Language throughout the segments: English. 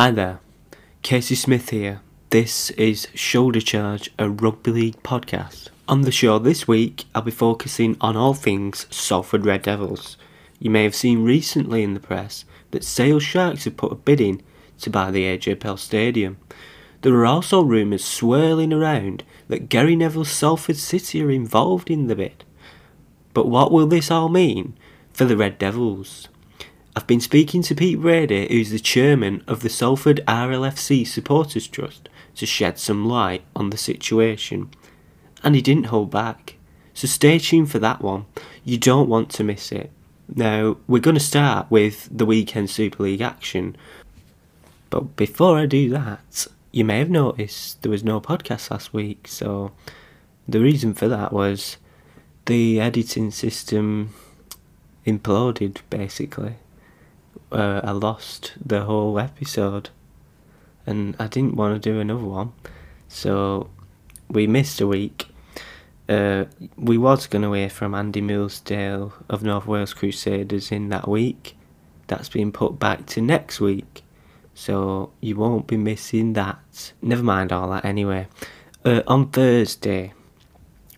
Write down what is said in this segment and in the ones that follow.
Hi there, Casey Smith here. This is Shoulder Charge, a rugby league podcast. On the show this week, I'll be focusing on all things Salford Red Devils. You may have seen recently in the press that Sale Sharks have put a bid in to buy the AJ Bell Stadium. There are also rumours swirling around that Gary Neville's Salford City are involved in the bid. But what will this all mean for the Red Devils? I've been speaking to Pete Brady, who's the chairman of the Salford RLFC Supporters Trust, to shed some light on the situation. And he didn't hold back. So stay tuned for that one. You don't want to miss it. Now, we're going to start with the weekend Super League action. But before I do that, you may have noticed there was no podcast last week. So the reason for that was the editing system imploded, basically uh, I lost the whole episode, and I didn't want to do another one, so we missed a week. Uh, we was going to hear from Andy Millsdale of North Wales Crusaders in that week. That's been put back to next week, so you won't be missing that. Never mind all that anyway. Uh, on Thursday,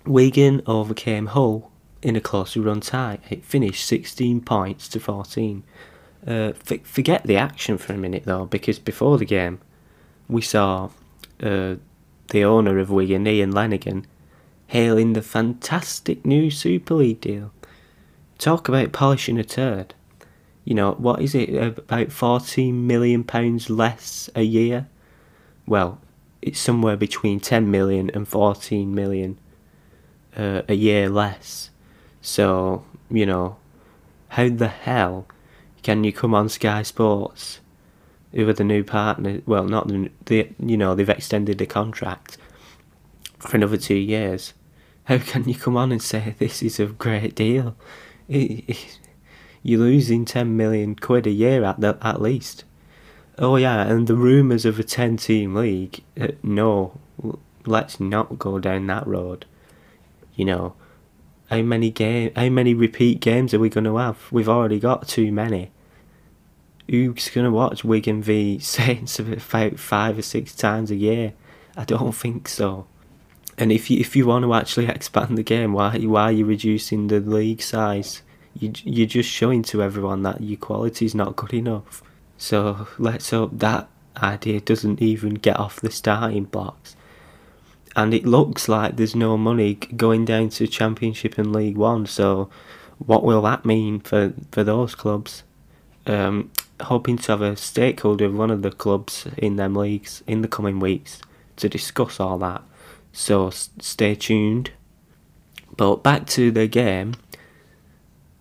Wigan overcame Hull in a closely run tie. It finished 16 points to 14. Uh, forget the action for a minute though, because before the game, we saw uh, the owner of Wigan, Ian Lenagan, hailing the fantastic new Super League deal. Talk about polishing a turd. You know, what is it, about £14 million less a year? Well, it's somewhere between 10 million and 14 million uh, a year less. So, you know, how the hell can you come on Sky Sports with the new partner? Well, not the, the you know they've extended the contract for another two years. How can you come on and say this is a great deal? It, it, you're losing ten million quid a year at the, at least. Oh yeah, and the rumours of a ten-team league. Uh, no, let's not go down that road. You know, how many game? How many repeat games are we going to have? We've already got too many. Who's going to watch Wigan v Saints about five or six times a year? I don't think so. And if you if you want to actually expand the game, why why are you reducing the league size? You you're just showing to everyone that your quality is not good enough. So let's hope that idea doesn't even get off the starting blocks and it looks like there's no money going down to Championship and League One. So, what will that mean for for those clubs? Um, hoping to have a stakeholder of one of the clubs in them leagues in the coming weeks to discuss all that. So stay tuned. But back to the game,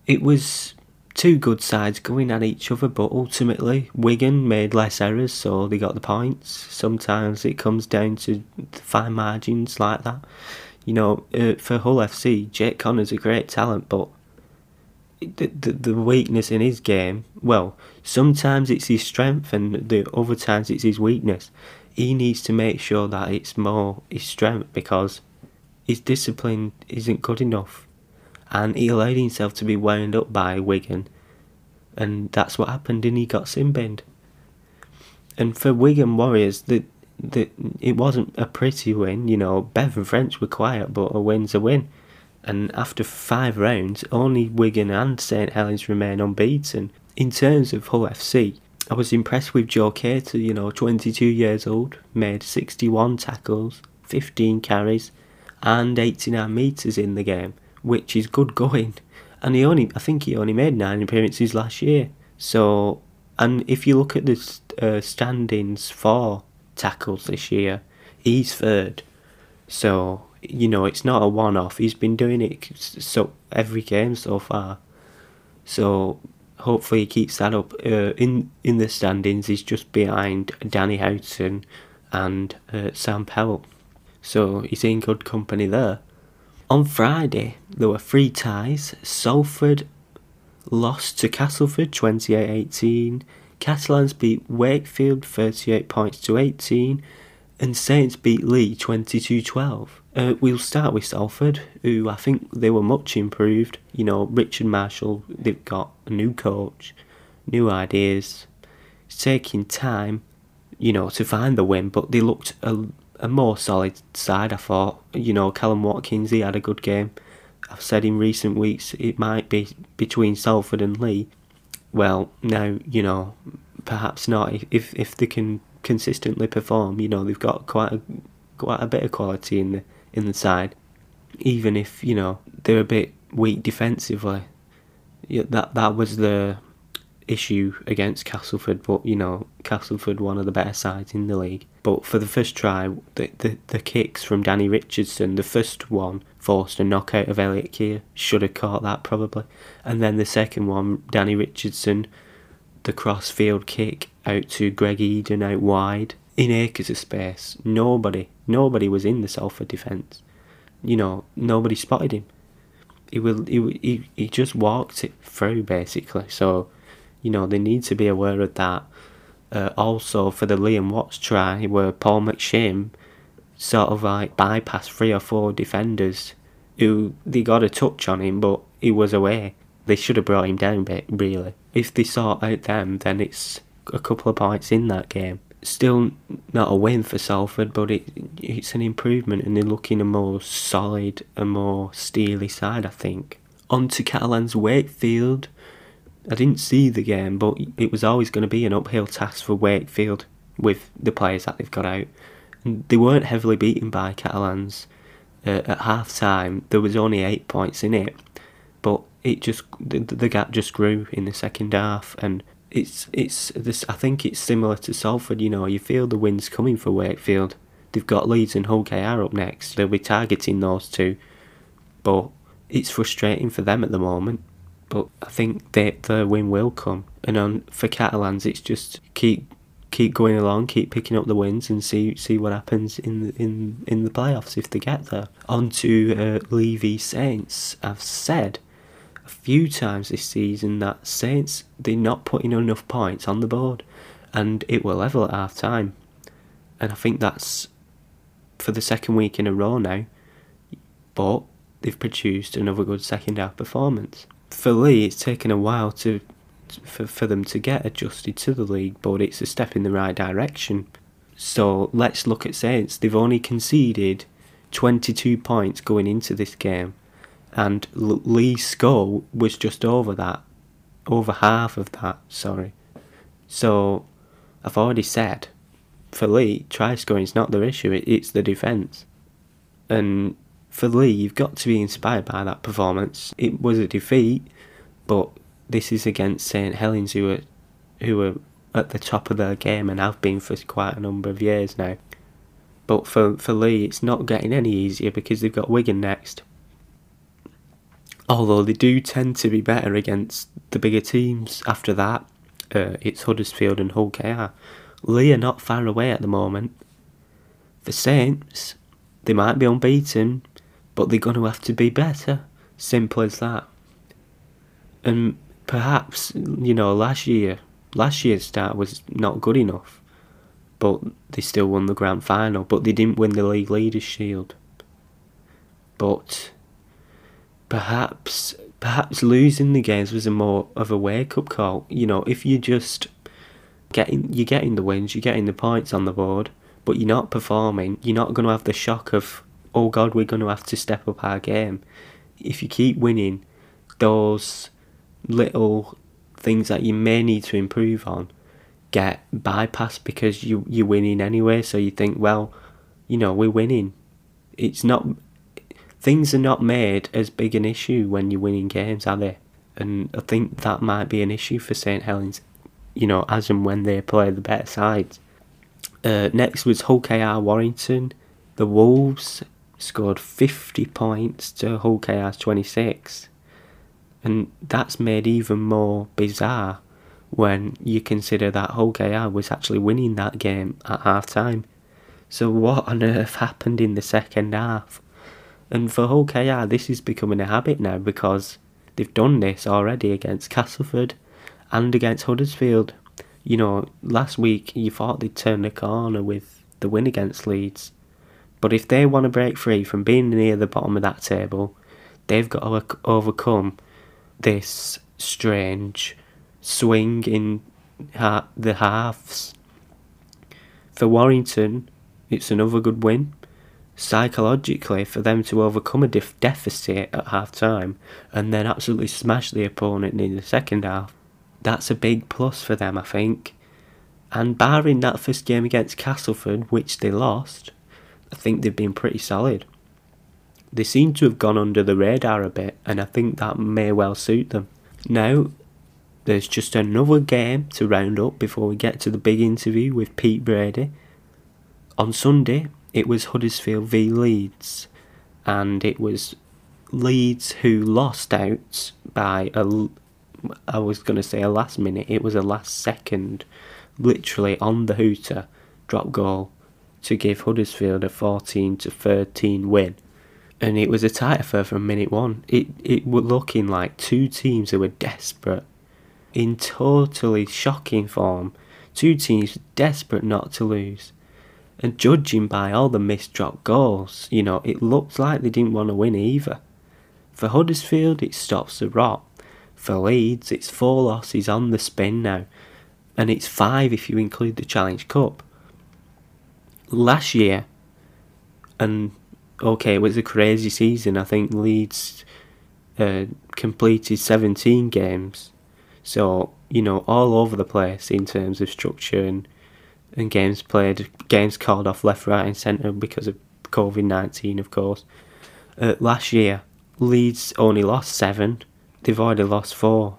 it was two good sides going at each other, but ultimately Wigan made less errors, so they got the points. Sometimes it comes down to fine margins like that. You know, uh, for Hull FC, Jake Connor's a great talent, but the, the, the weakness in his game, well, sometimes it's his strength, and the other times it's his weakness. He needs to make sure that it's more his strength because his discipline isn't good enough and he allowed himself to be wound up by Wigan, and that's what happened, and he got sin binned. And for Wigan Warriors, the, the, it wasn't a pretty win, you know, Bevan French were quiet, but a win's a win. And after five rounds, only Wigan and St Helens remain unbeaten. In terms of Hull FC, I was impressed with Joe Cator, you know, 22 years old, made 61 tackles, 15 carries, and 89 metres in the game which is good going. And he only, I think he only made nine appearances last year. So, and if you look at the uh, standings for tackles this year, he's third. So, you know, it's not a one off. He's been doing it so every game so far. So, hopefully he keeps that up. Uh, in in the standings, he's just behind Danny Houghton and uh, Sam Powell. So he's in good company there. On Friday, there were three ties. Salford lost to Castleford 28 18. Catalans beat Wakefield 38 points to 18. And Saints beat Leigh 22 12. Uh, we'll start with Salford, who I think they were much improved. You know, Richard Marshall, they've got a new coach, new ideas. It's taking time, you know, to find the win, but they looked a, a more solid side, I thought. You know, Kallum Watkins, he had a good game. I've said in recent weeks it might be between Salford and Leigh. Well, now, you know, perhaps not. If if they can consistently perform, you know, they've got quite a, quite a bit of quality in the in the side. Even if, you know, they're a bit weak defensively. Yeah, that that was the issue against Castleford, but you know, Castleford one of the better sides in the league. But for the first try, the the, the kicks from Danny Richardson, the first one forced a knockout of Elliot Kear, should have caught that probably. And then the second one, Danny Richardson, the cross field kick out to Greg Eden out wide in acres of space. Nobody, nobody was in the Salford defence. You know, nobody spotted him. He will, he, he, he just walked it through basically. So you know, they need to be aware of that. Uh, also, for the Liam Watts try, where Paul McShane sort of like bypassed three or four defenders who they got a touch on him, but he was away. They should have brought him down, bit really. If they sort out them, then it's a couple of points in that game. Still not a win for Salford, but it it's an improvement, and they're looking a more solid, a more steely side, I think. On to Catalans Wakefield. I didn't see the game, but it was always going to be an uphill task for Wakefield with the players that they've got out. And they weren't heavily beaten by Catalans uh, at half time. There was only eight points in it, but it just the, the gap just grew in the second half, and it's it's this. I think it's similar to Salford. You know, you feel the wind's coming for Wakefield. They've got Leeds and Hull KR up next. They'll be targeting those two, but it's frustrating for them at the moment but I think they, the win will come. And on for Catalans, it's just keep keep going along, keep picking up the wins, and see see what happens in the, in in the playoffs if they get there. On to uh, Leigh v Saints. I've said a few times this season that Saints they're not putting enough points on the board, and it will level at half time. And I think that's for the second week in a row now. But they've produced another good second half performance for Leigh, it's taken a while to for, for them to get adjusted to the league, but it's a step in the right direction. So let's look at Saints. They've only conceded 22 points going into this game, and Leigh's score was just over that, over half of that. Sorry. So I've already said, for Leigh, try scoring is not their issue. It, it's the defence, and for Leigh, you've got to be inspired by that performance. It was a defeat, but this is against St Helens, who are who are at the top of their game and have been for quite a number of years now. But for for Leigh, it's not getting any easier because they've got Wigan next. Although they do tend to be better against the bigger teams after that. Uh, it's Huddersfield and Hull KR. Leigh are not far away at the moment. The Saints, they might be unbeaten, but they're going to have to be better. Simple as that. And perhaps, you know, last year, last year's start was not good enough, but they still won the grand final, but they didn't win the League Leaders Shield. But perhaps, perhaps losing the games was a more of a wake up call. You know, if you're just getting, you're getting the wins, you're getting the points on the board, but you're not performing, you're not going to have the shock of oh God, we're going to have to step up our game. If you keep winning, those little things that you may need to improve on get bypassed because you you're winning anyway. So you think, well, you know, we're winning. It's not things are not made as big an issue when you're winning games, are they? And I think that might be an issue for St Helens, you know, as and when they play the better sides. Uh, next was Hull KR Warrington. The Wolves scored 50 points to Hull KR's 26. And that's made even more bizarre when you consider that Hull KR was actually winning that game at half time. So, what on earth happened in the second half? And for Hull KR, this is becoming a habit now because they've done this already against Castleford and against Huddersfield. You know, last week you thought they'd turn the corner with the win against Leeds but if they want to break free from being near the bottom of that table, they've got to overcome this strange swing in ha- the halves. For Warrington, it's another good win. Psychologically, for them to overcome a def- deficit at half time and then absolutely smash the opponent in the second half, that's a big plus for them, I think. And barring that first game against Castleford, which they lost, I think they've been pretty solid. They seem to have gone under the radar a bit, and I think that may well suit them. Now, there's just another game to round up before we get to the big interview with Pete Brady. On Sunday, it was Huddersfield v Leeds, and it was Leeds who lost out by a. I was going to say a last minute, it was a last second, literally on the hooter, drop goal to give Huddersfield a 14 to 13 win. And it was a tight affair from minute one. It it was looking like two teams that were desperate, in totally shocking form. Two teams desperate not to lose. And judging by all the missed drop goals, you know, it looked like they didn't want to win either. For Huddersfield, it stops the rot. For Leeds, it's four losses on the spin now, and it's five if you include the Challenge Cup. Last year, and okay, it was a crazy season. I think Leeds uh, completed 17 games, so you know, all over the place in terms of structure and and games played, games called off left, right, and centre because of COVID 19, of course. Uh, last year, Leeds only lost seven, they've already lost four.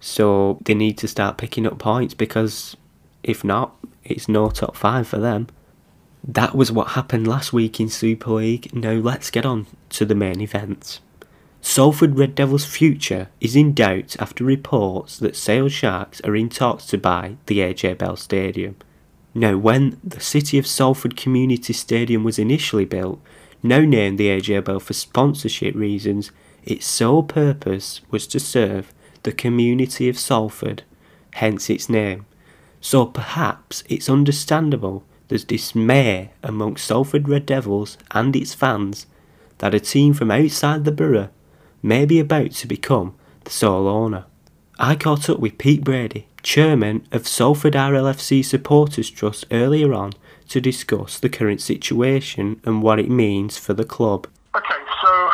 So they need to start picking up points because if not, it's no top five for them. That was what happened last week in Super League. Now let's get on to the main event. Salford Red Devils' future is in doubt after reports that Sale Sharks are in talks to buy the AJ Bell Stadium. Now, when the City of Salford Community Stadium was initially built, now named the AJ Bell for sponsorship reasons, its sole purpose was to serve the community of Salford, hence its name. So perhaps it's understandable there's dismay amongst Salford Red Devils and its fans that a team from outside the borough may be about to become the sole owner. I caught up with Pete Brady, chairman of Salford RLFC Supporters Trust, earlier on to discuss the current situation and what it means for the club. Okay, so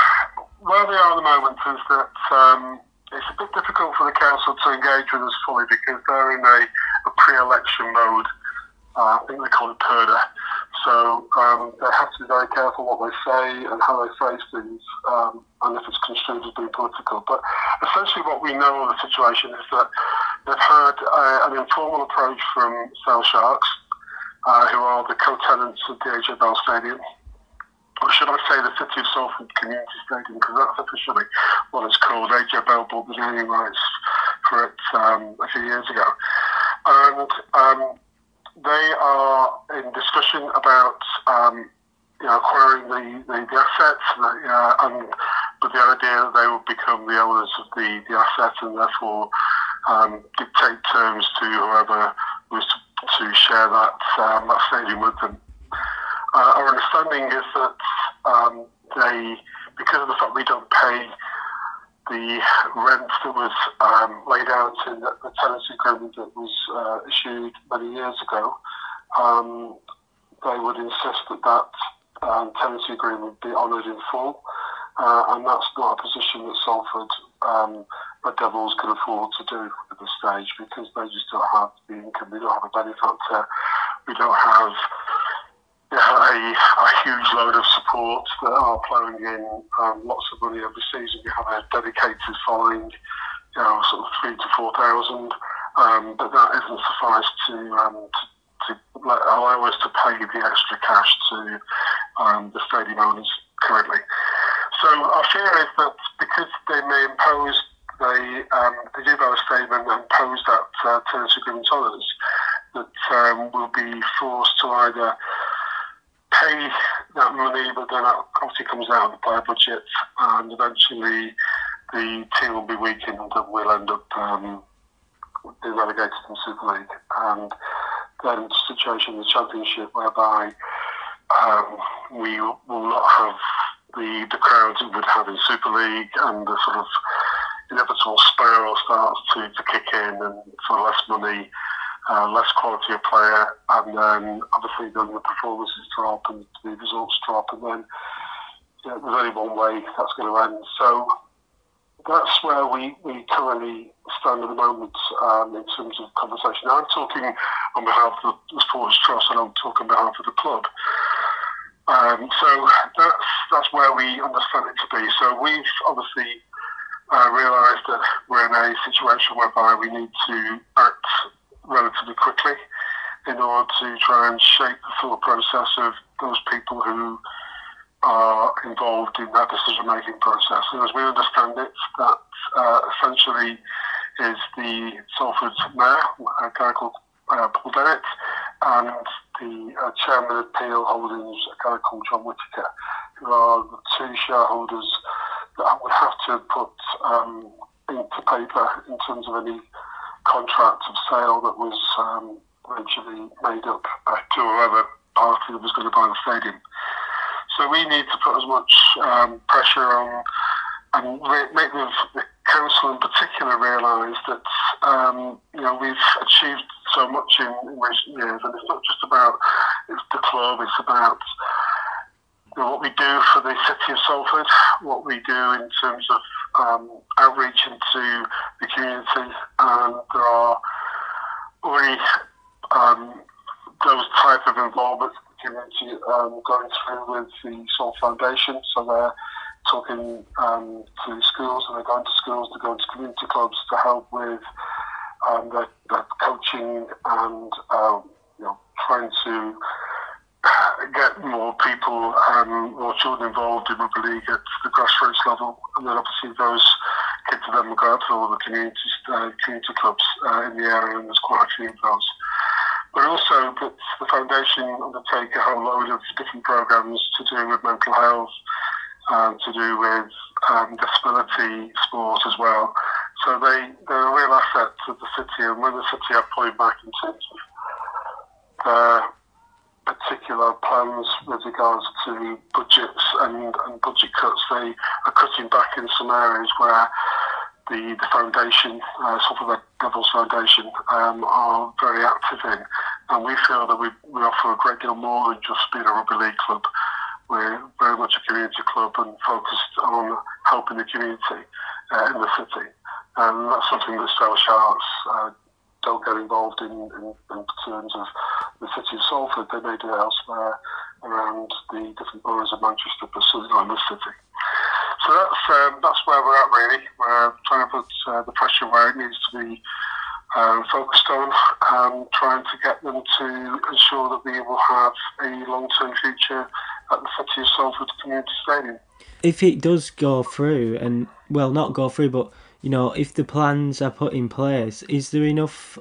where they are at the moment is that um, it's a bit difficult for the council to engage with us fully because they're in a, a pre-election mode. Uh, I think they call it purdah. So um, they have to be very careful what they say and how they phrase things, um, and if it's construed as being political. But essentially, what we know of the situation is that they've had uh, an informal approach from Sale Sharks, uh, who are the co-tenants of the AJ Bell Stadium. Or should I say the City of Salford Community Stadium, because that's officially what it's called. AJ Bell bought the naming rights for it um, a few years ago. And um, they are in discussion about um, you know, acquiring the, the, the assets uh, and with the idea that they will become the owners of the, the assets and therefore um, dictate terms to whoever was to, to share that, um, that stadium with them. Uh, our understanding is that um, they, because of the fact we don't pay the rent that was um, laid out in the, tenancy agreement that was uh, issued many years ago, um, they would insist that that um, tenancy agreement be honoured in full. Uh, and that's not a position that Salford um, Red Devils can afford to do at this stage because they just don't have the income, we don't have a benefactor, we don't have a, a, huge load of support that are plowing in um, lots of money every season. we have a dedicated following, you know, sort of three to four thousand, um, but that isn't suffice to, um, to, to allow us to pay the extra cash to um, the stadium owners currently. So our fear is that because they may impose they um, they have a statement and impose that uh, tenancy agreement on us, that um, we'll be forced to either pay that money, but then that obviously comes out of the player budget, and eventually the team will be weakened and we'll end up um, being relegated from Super League. And then a situation in the Championship whereby um, we will not have the, the crowds we would have in Super League and the sort of inevitable spiral starts to, to kick in and for less money uh, less quality of player, and then obviously then the performances drop and the results drop, and then yeah, there's only one way that's going to end. So that's where we, we currently stand at the moment um, in terms of conversation. Now, I'm talking on behalf of the Sports Trust and I'm talking on behalf of the club. Um, so that's that's where we understand it to be. So we've obviously uh, realised that we're in a situation whereby we need to act relatively quickly in order to try and shape the thought process of those people who are involved in that decision making process. And as we understand it, that uh, essentially is the Salford Mayor, a guy called uh, Paul Dennett, and the uh, Chairman of Peel Holdings, a guy called John Whittaker, who are the two shareholders that I would have to put um, into paper in terms of any contract of sale that was um, eventually made up to whoever party that was going to buy the stadium. So we need to put as much um, pressure on and make the, the, council in particular realise that um, you know we've achieved so much in, in, recent years, and it's not just about it's the club; it's about you know, what we do for the city of Salford, what we do in terms of um, outreach into the community, and there are already um, those type of involvements community um, going through with the Soul Foundation. So they're talking um, to schools and they're going to schools, they're going to community clubs to help with um, the, the coaching and um, you know trying to get more people, um, more children involved in rugby league at the grassroots level, and then obviously those kids will go to all the community uh, community clubs uh, in the area, and there's quite a few of those but also that the foundation undertake a whole load of different programs to do with mental health, um, to do with um, disability sport as well. So they, they're a real asset to the city, and when the city are pulling back in terms of their particular plans with regards to budgets and, and budget cuts, they are cutting back in some areas where the, the foundation, uh, Salford Devils Foundation, um, are very active in. And we feel that we, we offer a great deal more than just being a rugby league club. We're very much a community club and focused on helping the community uh, in the city. And that's something that Sale Sharks uh, don't get involved in, in, in, terms of the city of Salford. They may do it elsewhere around the different boroughs of Manchester, but certainly not in the city. So that's um, that's where we're at really. We're trying to put uh, the pressure where it needs to be um, focused on, um, trying to get them to ensure that we will have a long-term future at the City of Salford Community Stadium. If it does go through, and well, not go through, but you know, if the plans are put in place, is there enough?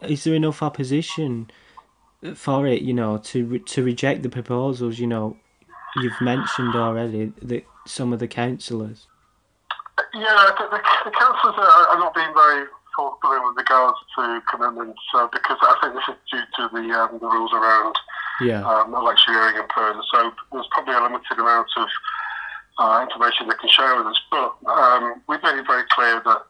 Is there enough opposition for it? You know, to to reject the proposals. You know, you've mentioned already that some of the councillors? Yeah, the, the, the councillors are, are, not being very forthcoming with regards to commitments uh, because I think this is due to the um, the rules around yeah. um, electioneering and further. So there's probably a limited amount of uh, information they can share with us. But um, we've made it very clear that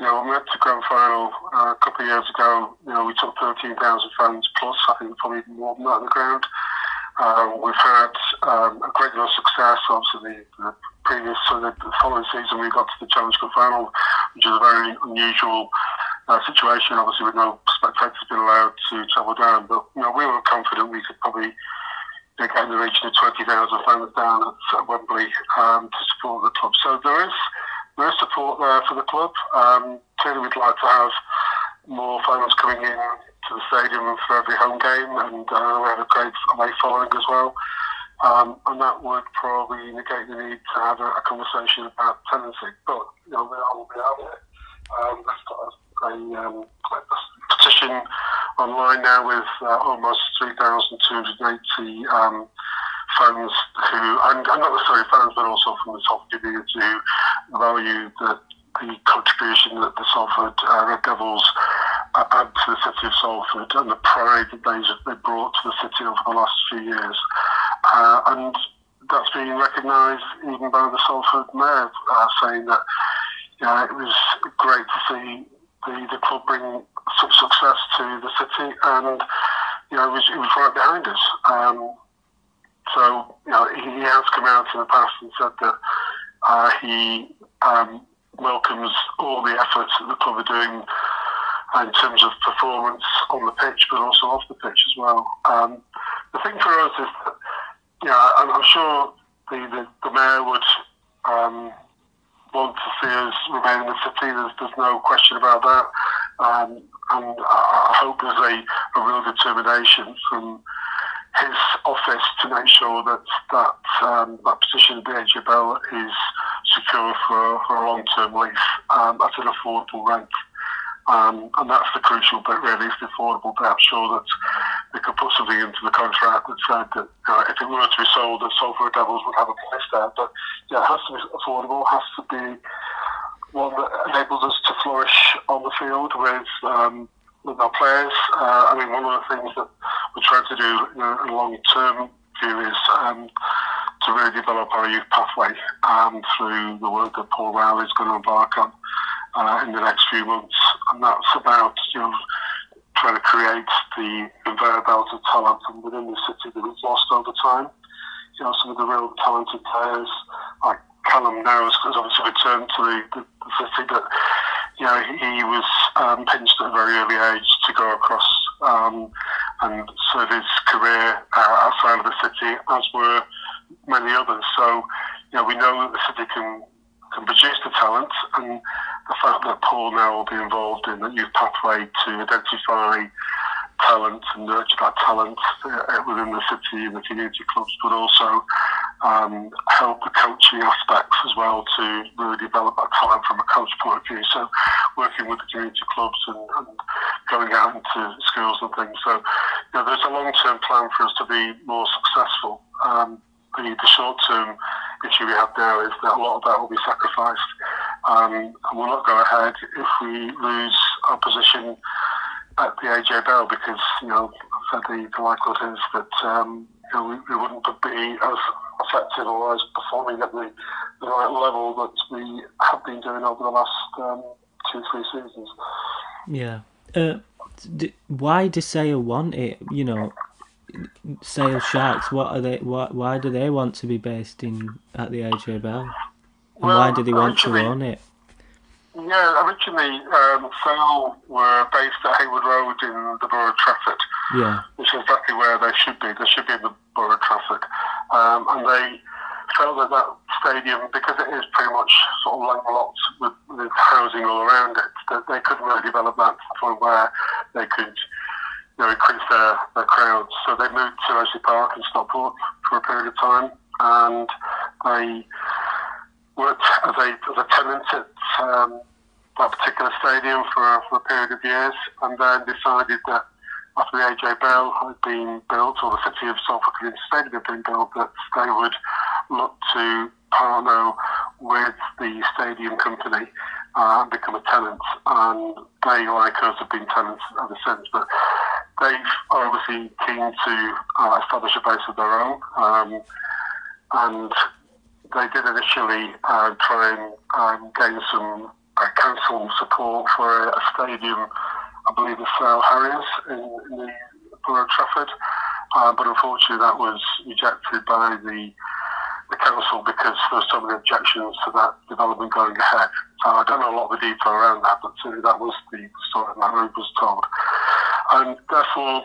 you know when we went to grand final uh, a couple of years ago, you know we took 13,000 fans plus. I think probably more than that on the ground. Um, we've had um, a great deal of success. Obviously, the, the previous, so the, the, following season, we got to the Challenge Cup final, which is a very unusual uh, situation. Obviously, with no spectators being allowed to travel down, but you know, we were confident we could probably get in the region of 20,000 fans down at Wembley um, to support the club. So there is there is support there for the club. Um, clearly, we'd like to have more fans coming in to the stadium for every home game, and uh, we have a great away following as well. Um, and that would probably negate the need to have a, a conversation about tenancy. But you know, we are, we are. Um, we've got a, a, um, a, petition online now with uh, almost 3,280 um, fans who, and, and not necessarily fans, but also from the top community who value the, the contribution that the Salford uh, Red Devils add to the city of Salford and the pride that they, they brought to the city over the last few years. Uh, and that's being recognised even by the Salford Mayor, uh, saying that you know, it was great to see the, the club bring such success to the city, and you know, it was, it was right behind us. Um, so, you know, he, has come out in the past and said that uh, he um, welcomes all the efforts that the club are doing in terms of performance on the pitch, but also off the pitch as well. Um, the thing for us is that, you know, I'm, I'm sure the, the, the, mayor would um, want to see us remain in the city. There's, there's no question about that. Um, and I hope there's a, a real determination from his office to make sure that that, um, that position at the AJ Bell is secure for, for a long-term lease um, at an affordable rent. Um, and that's the crucial bit, really, is the affordable bit. I'm sure that they could put something into the contract that said that uh, if it were to be sold, that Salford Devils would have a place there. But yeah, it has to be affordable, has to be one that enables us to flourish on the field with um, with our players. Uh, I mean, one of the things that we're trying to do in a long term view is um, to really develop our youth pathway um, through the work that Paul Rowley is going to embark on uh, in the next few months, and that's about you know trying to create the conveyor of talent from within the city that we've lost over time. You know, some of the real talented players like Kallum now has, has obviously returned to the, the, the city, but you know, he, he was um, pinched at a very early age to go across um, and serve his career uh, outside of the city, as were many others. So, you know, we know that the city can can produce the talent, and the fact that Paul now will be involved in the youth pathway to identify talent and nurture that talent uh, within the city and the community clubs, but also um, help the coaching aspects as well to really develop that talent from a coach point of view. So working with the community clubs and, and going out into schools and things. So you know, there's a long-term plan for us to be more successful. Um, the, the short-term issue we have now is that a lot of that will be sacrificed. Um, and we'll not go ahead if we lose our position at the AJ Bell because, you know, the, the likelihood is that um, you know, we, we, wouldn't be as effective or as performing at the, the right level that we have been doing over the last um, two, three seasons. Yeah. Uh, d- why does Sale want it? You know, Sale Sharks. What are they? Why, why do they want to be based in at the AJ Bell? And well, why do they want to own it? Yeah, originally um, Sale were based at Heywood Road in the borough of Trafford. Yeah. Which is exactly where they should be. They should be in the borough of Trafford. Um, and they felt that that stadium, because it is pretty much sort of landlocked with, with housing all around it, that they couldn't really develop that to the point where they could you know, increase their, their crowds. So they moved to Edgeley Park in Stockport for a period of time, and they worked as a, as a tenant at um, that particular stadium for, for a period of years, and then decided that after the AJ Bell had been built, or the city of Salford Community Stadium had been built, that they would look to partner with the stadium company uh, and become a tenant. And they, like us, have been tenants ever since. But they are obviously keen to uh, establish a base of their own. Um, and they did initially uh, try and um, gain some uh, council support for a, a, stadium, I believe the Sale Harriers in, in the Borough of Trafford. Uh, but unfortunately, that was rejected by the the council because there were so many objections to that development going ahead. So I don't know a lot of the detail around that, but certainly that was the story that I was told. And therefore,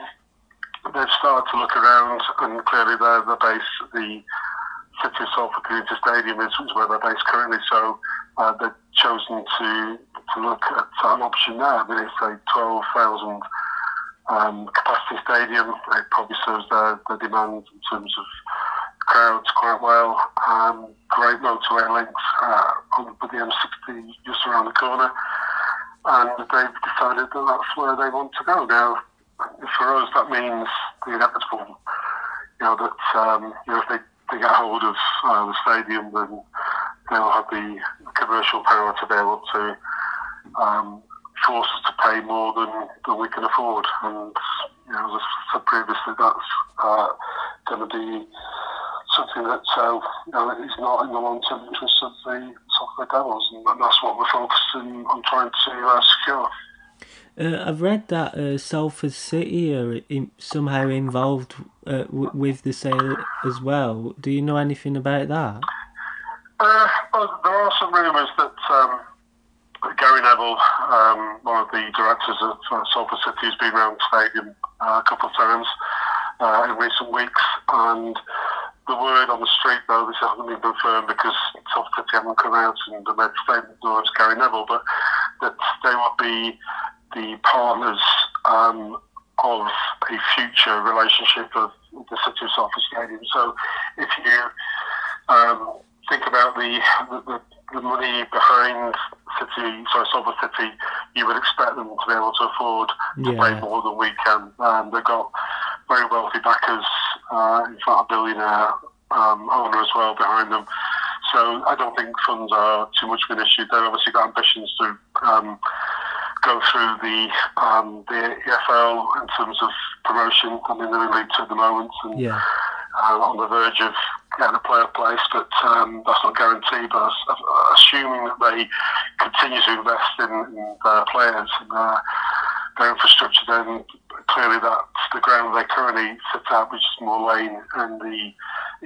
they've started to look around, and clearly they're the base, the City of Salford Community Stadium is, where they're based currently. So uh, they've chosen to to look at an option there. I mean, it's a 12,000 um, capacity stadium. It probably serves their, their demands in terms of crowds quite well. Um, great motorway links uh, with the M60 just around the corner, and they've decided that that's where they want to go. Now, for us, that means the inevitable. You know that um, you know if they, they get hold of uh, the stadium, then they'll have the commercial power to be able to um, force us to pay more than, than we can afford. And you know, as I said previously, that's uh, going to be something that uh, you know, is not in the long-term interest of the Salford Devils, and that's what we're focusing on trying to uh, secure. Uh, I've read that uh, Salford City are in, somehow involved uh, w- with the sale as well. Do you know anything about that? Uh, well, there are some rumours that um, Gary Neville, um, one of the directors of uh, Salford City, has been around the stadium uh, a couple of times in recent weeks, and the word on the street, though, this hasn't been confirmed because Salford City haven't come out and the made statement nor has Gary Neville, but that they will be the partners um, of a future relationship of the City of Salford Stadium. So if you um, think about the, the, the money behind City, sorry, Salford City, you would expect them to be able to afford to Yeah. pay more than we can. Um, they've got very wealthy backers, uh, in fact, a billionaire um, owner as well behind them. So I don't think funds are too much of an issue. They've obviously got ambitions to um, go through the um, the EFL in terms of promotion. I mean, they're in League Two at the moment, and Yeah. uh, on the verge of getting a player place, but um, that's not guaranteed. But as- as- assuming that they continue to invest in, in their players and their, their infrastructure, then clearly that's the ground they currently sit at, which is Moor Lane and the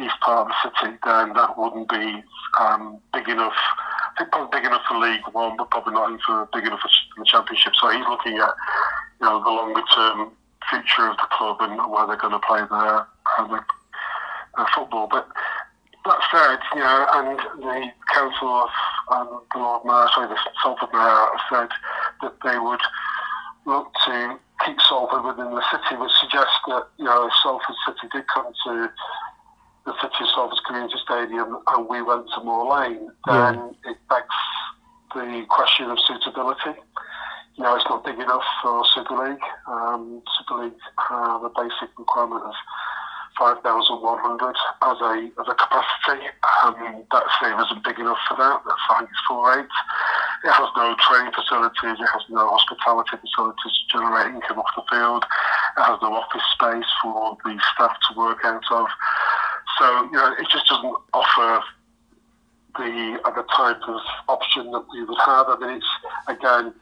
east part of the city, then that wouldn't be um, big enough. I think probably big enough for League One, but probably not for big enough for the Championship. So he's looking at you know the longer term future of the club and where they're going to play their, their, their football. But that said, you know, and the council of um, the Lord Mayor, sorry, the Salford Mayor, said that they would look to keep Salford within the city, which suggests that you know if Salford City did come to the City of Salford's Community Stadium and we went to Moor Lane, then it begs the question of suitability. You know, it's not big enough for Super League. Um, Super League have a basic requirement of 5,100 as a as a capacity. Um, that stadium isn't big enough for that. That's think it's four eight. It has no training facilities. It has no hospitality facilities to generate income off the field. It has no office space for the staff to work out of. So you know, it just doesn't offer the other type of option that we would have. I mean, it's again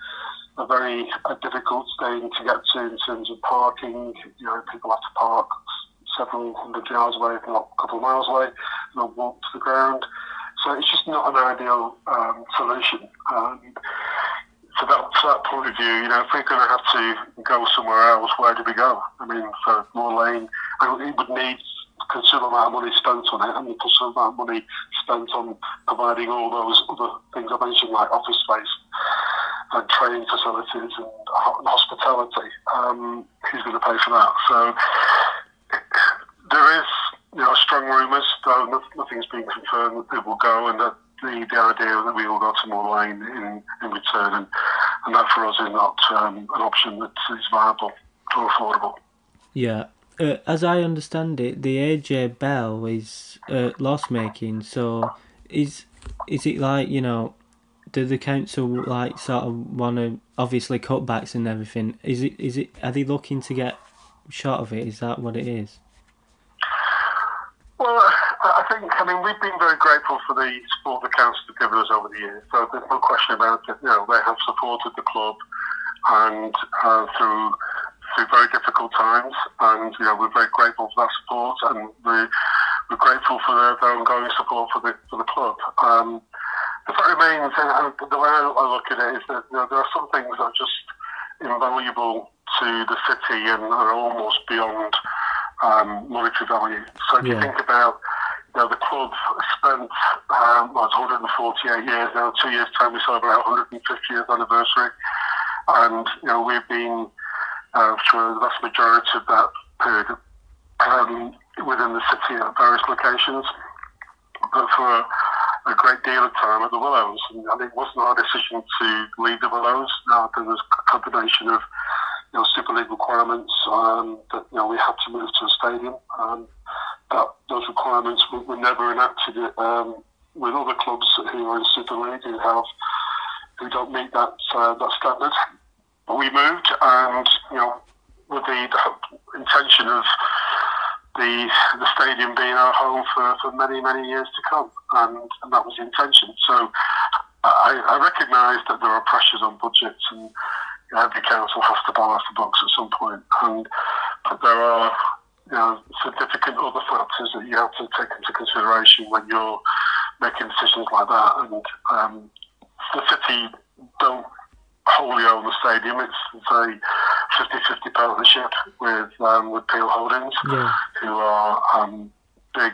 a very uh, difficult thing to get to in terms of parking. You know, people have to park several hundred yards away, if not a couple of miles away, and walk to the ground. So it's just not an ideal um, solution. Um, so that, that point of view, you know, if we're going to have to go somewhere else, where do we go? I mean, for Moor Lane, it would need considerable amount of money spent on it, and a considerable amount of money spent on providing all those other things I mentioned, like office space and training facilities and ho- hospitality. Um, who's going to pay for that? So there is, you know, strong rumours, though no- nothing's been confirmed that it will go, and that the, the idea that we will go to Moor Lane in, in return, and, and that for us is not um, an option that is viable or affordable. Yeah. Uh, as I understand it, the AJ Bell is uh, loss making. So is is it like you know, do the council like sort of want to obviously cutbacks and everything? Is it is it are they looking to get shot of it? Is that what it is? Well, I I think, I mean, we've been very grateful for the support the council have given us over the years. So there's no question about it. You know, they have supported the club and uh, through through very difficult times, and you know, we're very grateful for that support, and we're, we're grateful for their, their ongoing support for the for the club. Um, the fact remains, and the way I look at it is that you know, there are some things that are just invaluable to the city and are almost beyond um, monetary value. So if you think about, know, the club spent, um, well, it's 148 years now, two years' time we celebrate our 150th anniversary. And, you know, we've been, uh, through the vast majority of that period, um, within the city at various locations. But for a great deal of time at the Willows, and it wasn't our decision to leave the Willows. Now, there was a combination of you know, Super League requirements um, that you know we had to move to a stadium. Um, that those requirements were, were never enacted um, with other clubs who are in Super League who have who don't meet that uh, that standard. But we moved, and you know, with the, the intention of the the stadium being our home for, for many many years to come, and, and that was the intention. So I, I recognise that there are pressures on budgets and every council has to balance the books at some point, and but there are you know, significant other factors that you have to take into consideration when you're making decisions like that. And um, the city don't wholly own the stadium. It's, it's a 50-50 partnership with um, with Peel Holdings, Yeah. who are um, big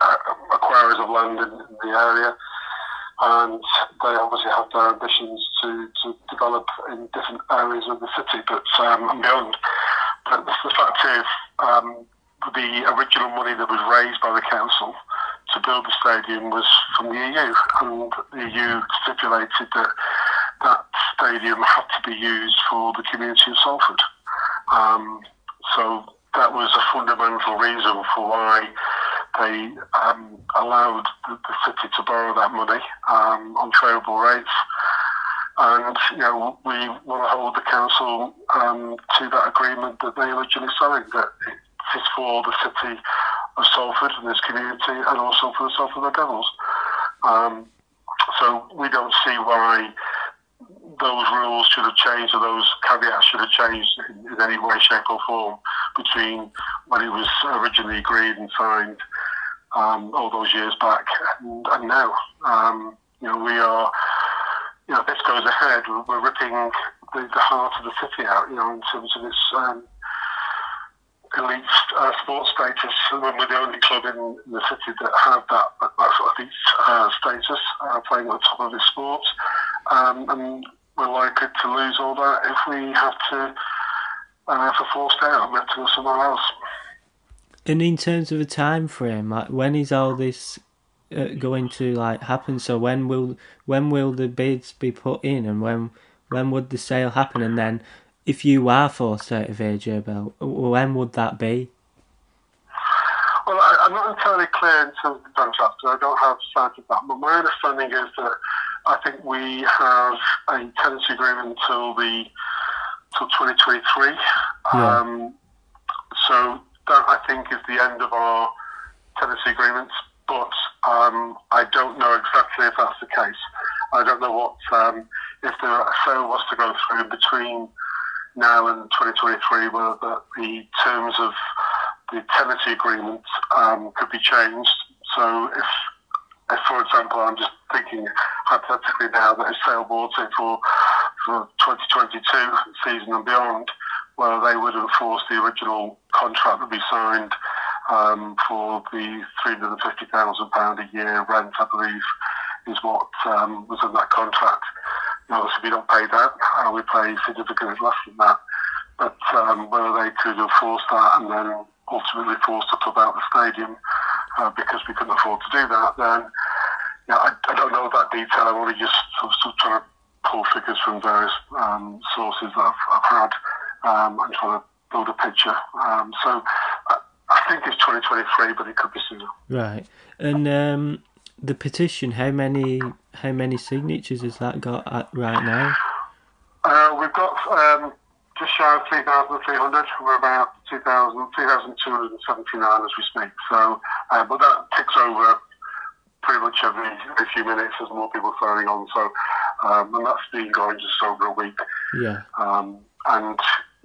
uh, acquirers of land in, in the area. And they obviously have their ambitions to, to develop in different areas of the city, but um, and beyond. But the, the fact is, um, the original money that was raised by the council to build the stadium was from the EU, and the EU stipulated that that stadium had to be used for the community of Salford. Um, so that was a fundamental reason for why they um, allowed the, the, city to borrow that money um, on favourable rates. And you know, we want to hold the council um, to that agreement that they originally signed. That it is for the city of Salford and this community, and also for the Salford Red Devils. Um, so we don't see why those rules should have changed or those caveats should have changed in, in, any way, shape, or form between when it was originally agreed and signed um, all those years back and, and now. Um, you know, we are, you know, this goes ahead, we're, we're ripping the, the, heart of the city out, you know, in terms of its um, elite uh, sports status. We're the only club in, the city that have that, that sort of elite uh, status, uh, playing the top of its sport. Um, and we're likely to lose all that if we have to, uh, for forced out, have to go somewhere else. And in terms of a time frame, like when is all this uh, going to like happen? So when will when will the bids be put in, and when when would the sale happen? And then, if you are forced out of AJ Bell, when would that be? Well, I, am not entirely clear in terms of the contract, so I don't have sight of that. But my understanding is that I think we have a tenancy agreement until the till 2023. Yeah. Um, so that I think is the end of our tenancy agreements. But um, I don't know exactly if that's the case. I don't know what um, if the sale was to go through between now and 2023, whether the, the terms of the tenancy agreement um, could be changed. So if, if, for example, I'm just thinking hypothetically now that if Sale bought it for for 2022 season and beyond, where they would enforce the original contract that we signed um, for the £350,000 a year rent, I believe, is what um, was in that contract. And obviously, we don't pay that, uh, we pay significantly less than that. But um, whether they could enforce that and then ultimately force the club out the stadium uh, because we couldn't afford to do that, then yeah, I, I don't know that detail. I'm only just sort of, trying to pull figures from various um, sources that I've, I've had um, and trying to build a picture. Um, so I, I, think it's 2023, but it could be sooner. Right. And um, the petition, how many how many signatures has that got at right now? Uh, we've got um, just shy of 3,300. We're about 2,000, 2,279 as we speak. So, uh, but that ticks over pretty much every, every few minutes as more people signing on. So, um, and that's been going just over a week. Yeah. Um, and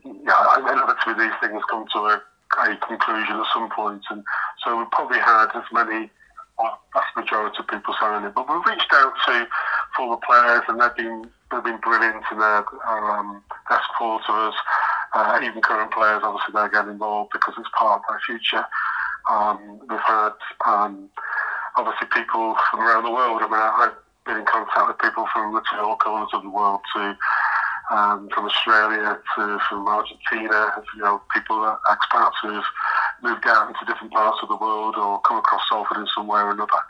yeah, inevitably these things come to a, a, conclusion at some point, and so we probably had as many, well, vast majority of people signing. It. But we've reached out to former players, and they've been they've been brilliant in their um, their support of us. Uh, even current players, obviously, they're getting involved because it's part of their future. Um, we've had um, obviously people from around the world. I mean, I've been in contact with people from literally all corners of the world to um, from Australia to from Argentina, you know, people, expats who've moved out into different parts of the world or come across Salford in some way or another.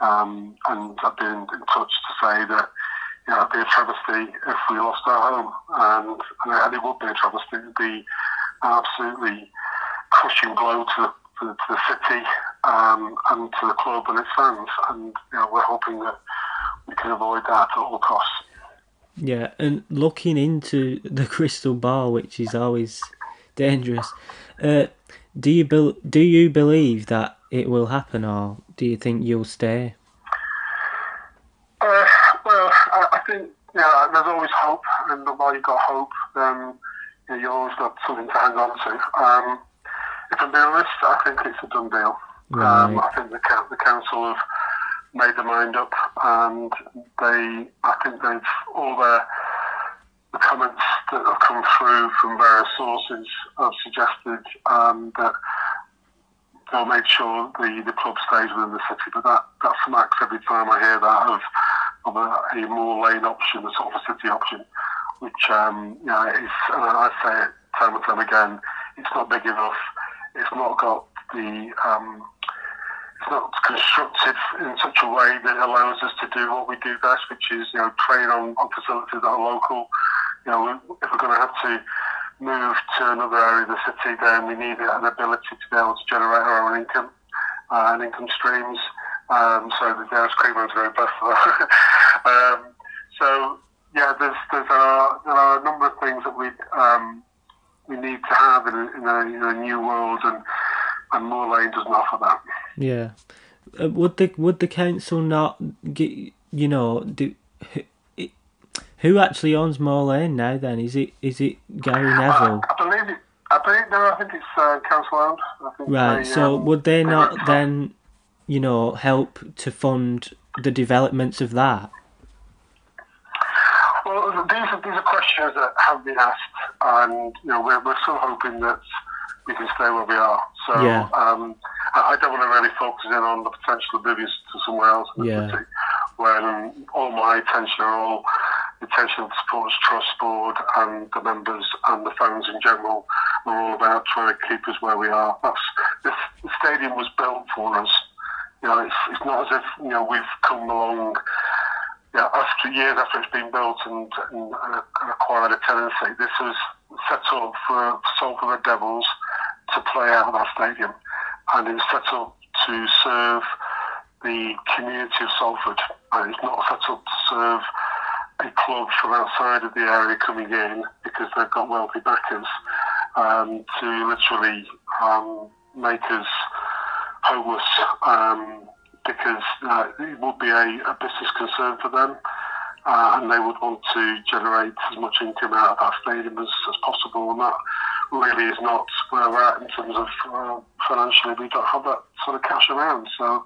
Um, and I've been in touch to say that you know, it'd be a travesty if we lost our home, and, and it would be a travesty. It'd be absolutely crushing blow to to, to the city um, and to the club and its fans. And you know, we're hoping that we can avoid that at all costs. Yeah, and looking into the crystal ball, which is always dangerous, uh, do you be- do you believe that it will happen, or do you think you'll stay? Uh, well, I, I think yeah, there's always hope, and while you've got hope, then you, know, you always got something to hang on to. Um, if I'm being honest, I think it's a done deal. Right. Um, I think the, the council have made their mind up, and they, I think they've all their the comments that have come through from various sources have suggested um, that they'll make sure the, the club stays within the city. But that, that smacks every time I hear that of, of a, a Moor Lane option, a sort of a city option, which um, you know, is, and I say it time and time again, it's not big enough. It's not got the um, it's not constructed in such a way that allows us to do what we do best, which is you know train on, on facilities that are local. You know, if we're going to have to move to another area of the city, then we need an ability to be able to generate our own income uh, and income streams. Um, so the Darius Creamer is very best for that. um, so yeah, there's there's a, there are a number of things that we um, we need to have in a, in a, in a new world, and and Moor Lane doesn't offer that. Yeah, uh, would the would the council not get you know do who actually owns Moor Lane now? Then is it is it Gary Neville? I, I believe it. I believe no. I think it's uh, council owned. Right. They, so um, would they not then, you know, help to fund the developments of that? Well, these are these are questions that have been asked, and you know we're we're still hoping that we can stay where we are. So yeah. um, I, I, don't want to really focus in on the potential of moving to somewhere else in the yeah. city, when all my attention are all the attention Supporters Trust Board and the members and the fans in general are all about trying to keep us where we are. That's this, the stadium was built for us. You know, it's, it's not as if you know we've come along. Yeah, after years after it's been built and, and, and acquired a tenancy, this was set up for Salford Devils to play out of that stadium, and it was set up to serve the community of Salford. It's not set up to serve a club from outside of the area coming in because they've got wealthy backers um, to literally um, make us homeless um, because uh, it would be a, a, business concern for them. Uh, and they would want to generate as much income out of that stadium as, as possible, and that really is not where we're at in terms of uh, financially. We don't have that sort of cash around, so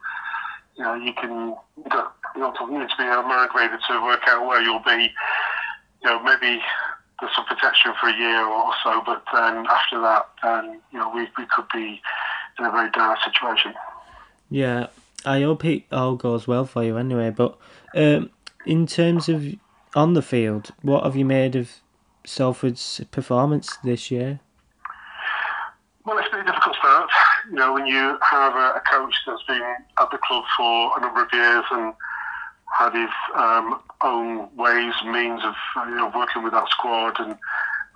you know, you can you you need to be a mind reader to work out where you'll be. You know, maybe there's some protection for a year or so, but then after that, then you know, we we could be in a very dire situation. Yeah, I hope it all goes well for you anyway. But um, in terms of on the field, what have you made of Salford's performance this year? Well, it's been a difficult start you know, when you have a, a, coach that's been at the club for a number of years and had his um, own ways, means of you know working with that squad, and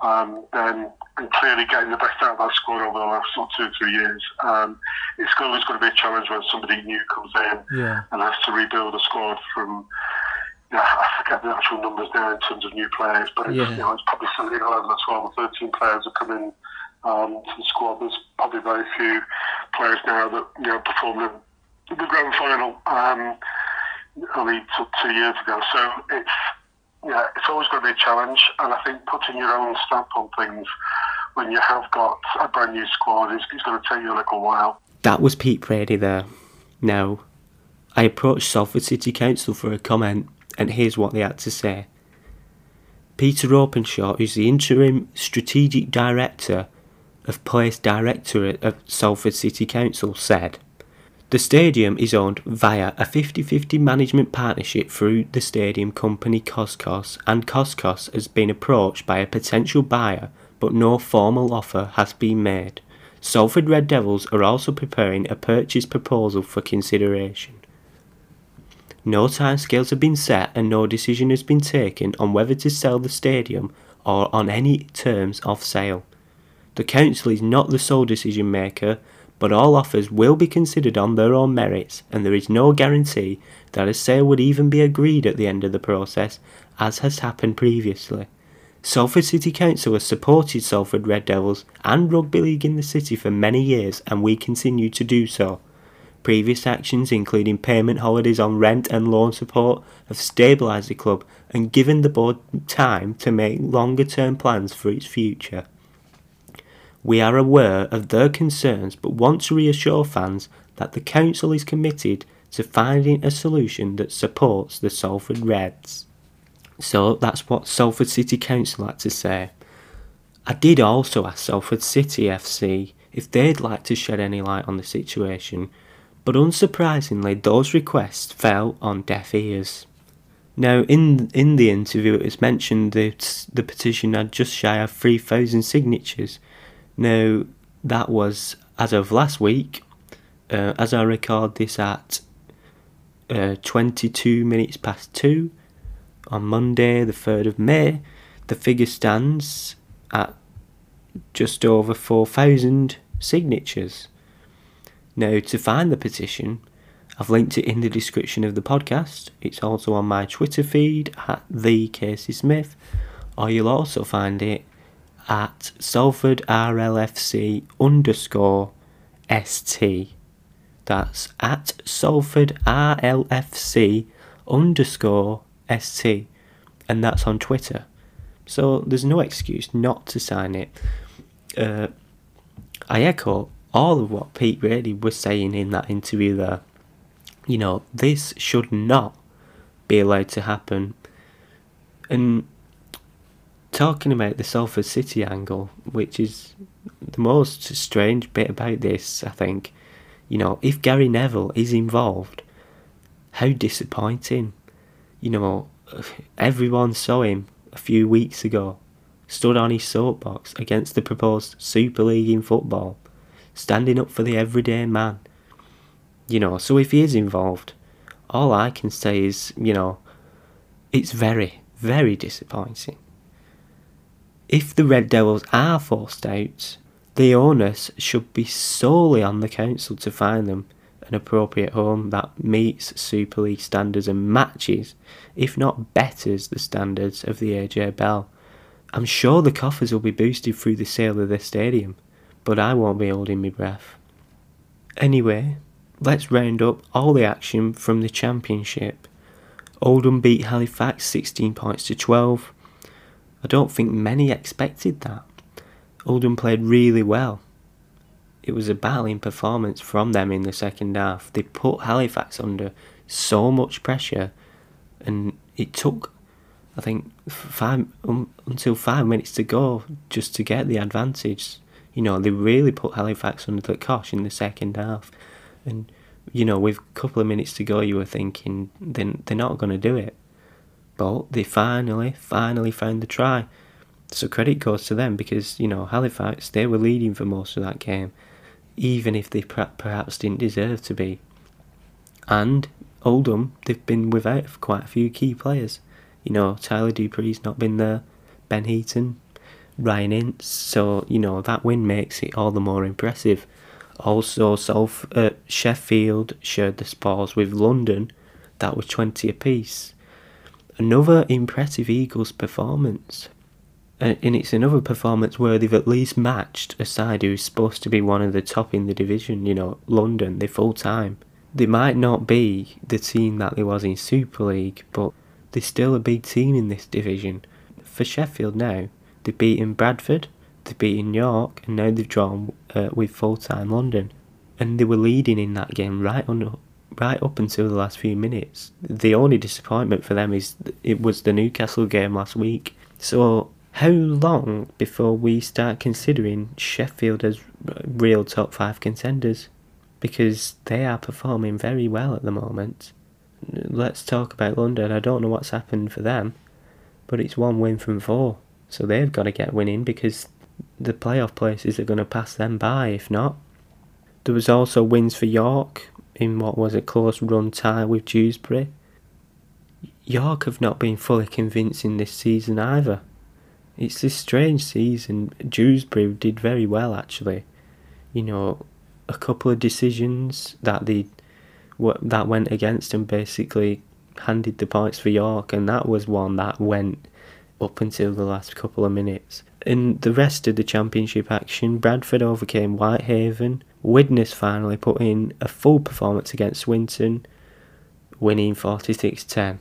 um, then and clearly getting the best out of that squad over the last sort of two or three years, um, it's always going to be a challenge when somebody new comes in yeah. and has to rebuild a squad from. I forget the actual numbers now in terms of new players, but it's, yeah. you know, it's probably something 11 or 12 or 13 players have come in um, to the squad. There's probably very few players now that you know performed in the grand final um, only took two years ago. So it's yeah, it's always going to be a challenge, and I think putting your own stamp on things when you have got a brand new squad is, is going to take you a little while. That was Pete Brady there. Now, I approached Salford City Council for a comment, and here's what they had to say. Peter Openshaw, who's the interim strategic director of Place Directorate of Salford City Council said, The stadium is owned via a 50-50 management partnership through the stadium company Coscos and Coscos has been approached by a potential buyer but no formal offer has been made. Salford Red Devils are also preparing a purchase proposal for consideration. No timescales have been set and no decision has been taken on whether to sell the stadium or on any terms of sale. The council is not the sole decision maker, but all offers will be considered on their own merits, and there is no guarantee that a sale would even be agreed at the end of the process, as has happened previously. Salford City Council has supported Salford Red Devils and rugby league in the city for many years, and we continue to do so. Previous actions, including payment holidays on rent and loan support, have stabilised the club and given the board time to make longer term plans for its future. We are aware of their concerns but want to reassure fans that the council is committed to finding a solution that supports the Salford Reds. So that's what Salford City Council had to say. I did also ask Salford City FC if they'd like to shed any light on the situation, but unsurprisingly, those requests fell on deaf ears. Now, in in the interview, it was mentioned that the petition had just shy of 3,000 signatures. Now, that was as of last week, uh, as I record this at uh, 22 minutes past 2 on Monday, the 3rd of May, the figure stands at just over 4,000 signatures. Now, to find the petition, I've linked it in the description of the podcast. It's also on my Twitter feed at the Casey Smith, or you'll also find it at Salford RLFC underscore ST. That's at Salford RLFC underscore ST, and that's on Twitter. So there's no excuse not to sign it. Uh, I echo all of what Pete really was saying in that interview there. You know, this should not be allowed to happen. And talking about the Salford City angle, which is the most strange bit about this, I think, you know, if Gary Neville is involved, how disappointing. You know, everyone saw him a few weeks ago, stood on his soapbox against the proposed Super League in football, standing up for the everyday man. You know, so if he is involved, all I can say is, you know, it's very, very disappointing. If the Red Devils are forced out, the onus should be solely on the council to find them an appropriate home that meets Super League standards and matches, if not betters, the standards of the AJ Bell. I'm sure the coffers will be boosted through the sale of the stadium, but I won't be holding my breath. Anyway, let's round up all the action from the Championship. Oldham beat Halifax 16 points to 12. I don't think many expected that. Oldham played really well. It was a battling performance from them in the second half. They put Halifax under so much pressure, and it took, I think, five um, until five minutes to go just to get the advantage. You know, they really put Halifax under the cosh in the second half, and you know, with a couple of minutes to go, you were thinking then they're not going to do it, but they finally, finally found the try. So credit goes to them because you know Halifax they were leading for most of that game, even if they perhaps didn't deserve to be. And Oldham they've been without quite a few key players. You know Tyler Dupree's not been there, Ben Heaton, Ryan Ince. So you know that win makes it all the more impressive. Also, South uh, Sheffield shared the spoils with London. That was twenty apiece. Another impressive Eagles performance and it's another performance where they've at least matched a side who's supposed to be one of the top in the division. You know, London, they're full time. They might not be the team that they was in Super League, but they're still a big team in this division. For Sheffield now, they've beaten Bradford, they've beaten York, and now they've drawn uh, with full time London. And they were leading in that game right on, right up until the last few minutes. The only disappointment for them is it was the Newcastle game last week. So how long before we start considering Sheffield as real top five contenders? Because they are performing very well at the moment. Let's talk about London. I don't know what's happened for them, but it's one win from four. So they've got to get winning because the playoff places are going to pass them by if not. There was also wins for York in what was a close run tie with Dewsbury. York have not been fully convincing this season either. It's this strange season. Dewsbury did very well actually. You know, a couple of decisions that they that went against them basically handed the points for York, and that was one that went up until the last couple of minutes. In the rest of the championship action, Bradford overcame Whitehaven. Widnes finally put in a full performance against Swinton, winning 46 10.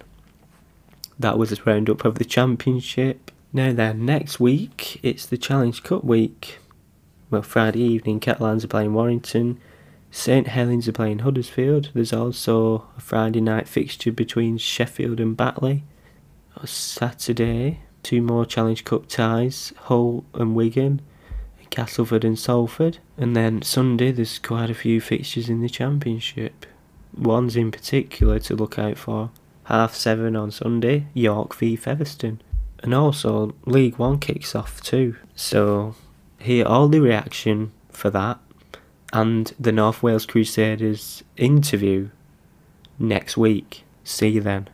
That was a roundup of the championship. Now then, next week it's the Challenge Cup week. Well, Friday evening, Catalans are playing Warrington. St Helens are playing Huddersfield. There's also a Friday night fixture between Sheffield and Batley. Saturday, two more Challenge Cup ties, Hull and Wigan, Castleford and Salford. And then Sunday, there's quite a few fixtures in the Championship. One's in particular to look out for. Half seven on Sunday, York v Featherstone. And also, League One kicks off too. So, hear all the reaction for that and the North Wales Crusaders interview next week. See you then.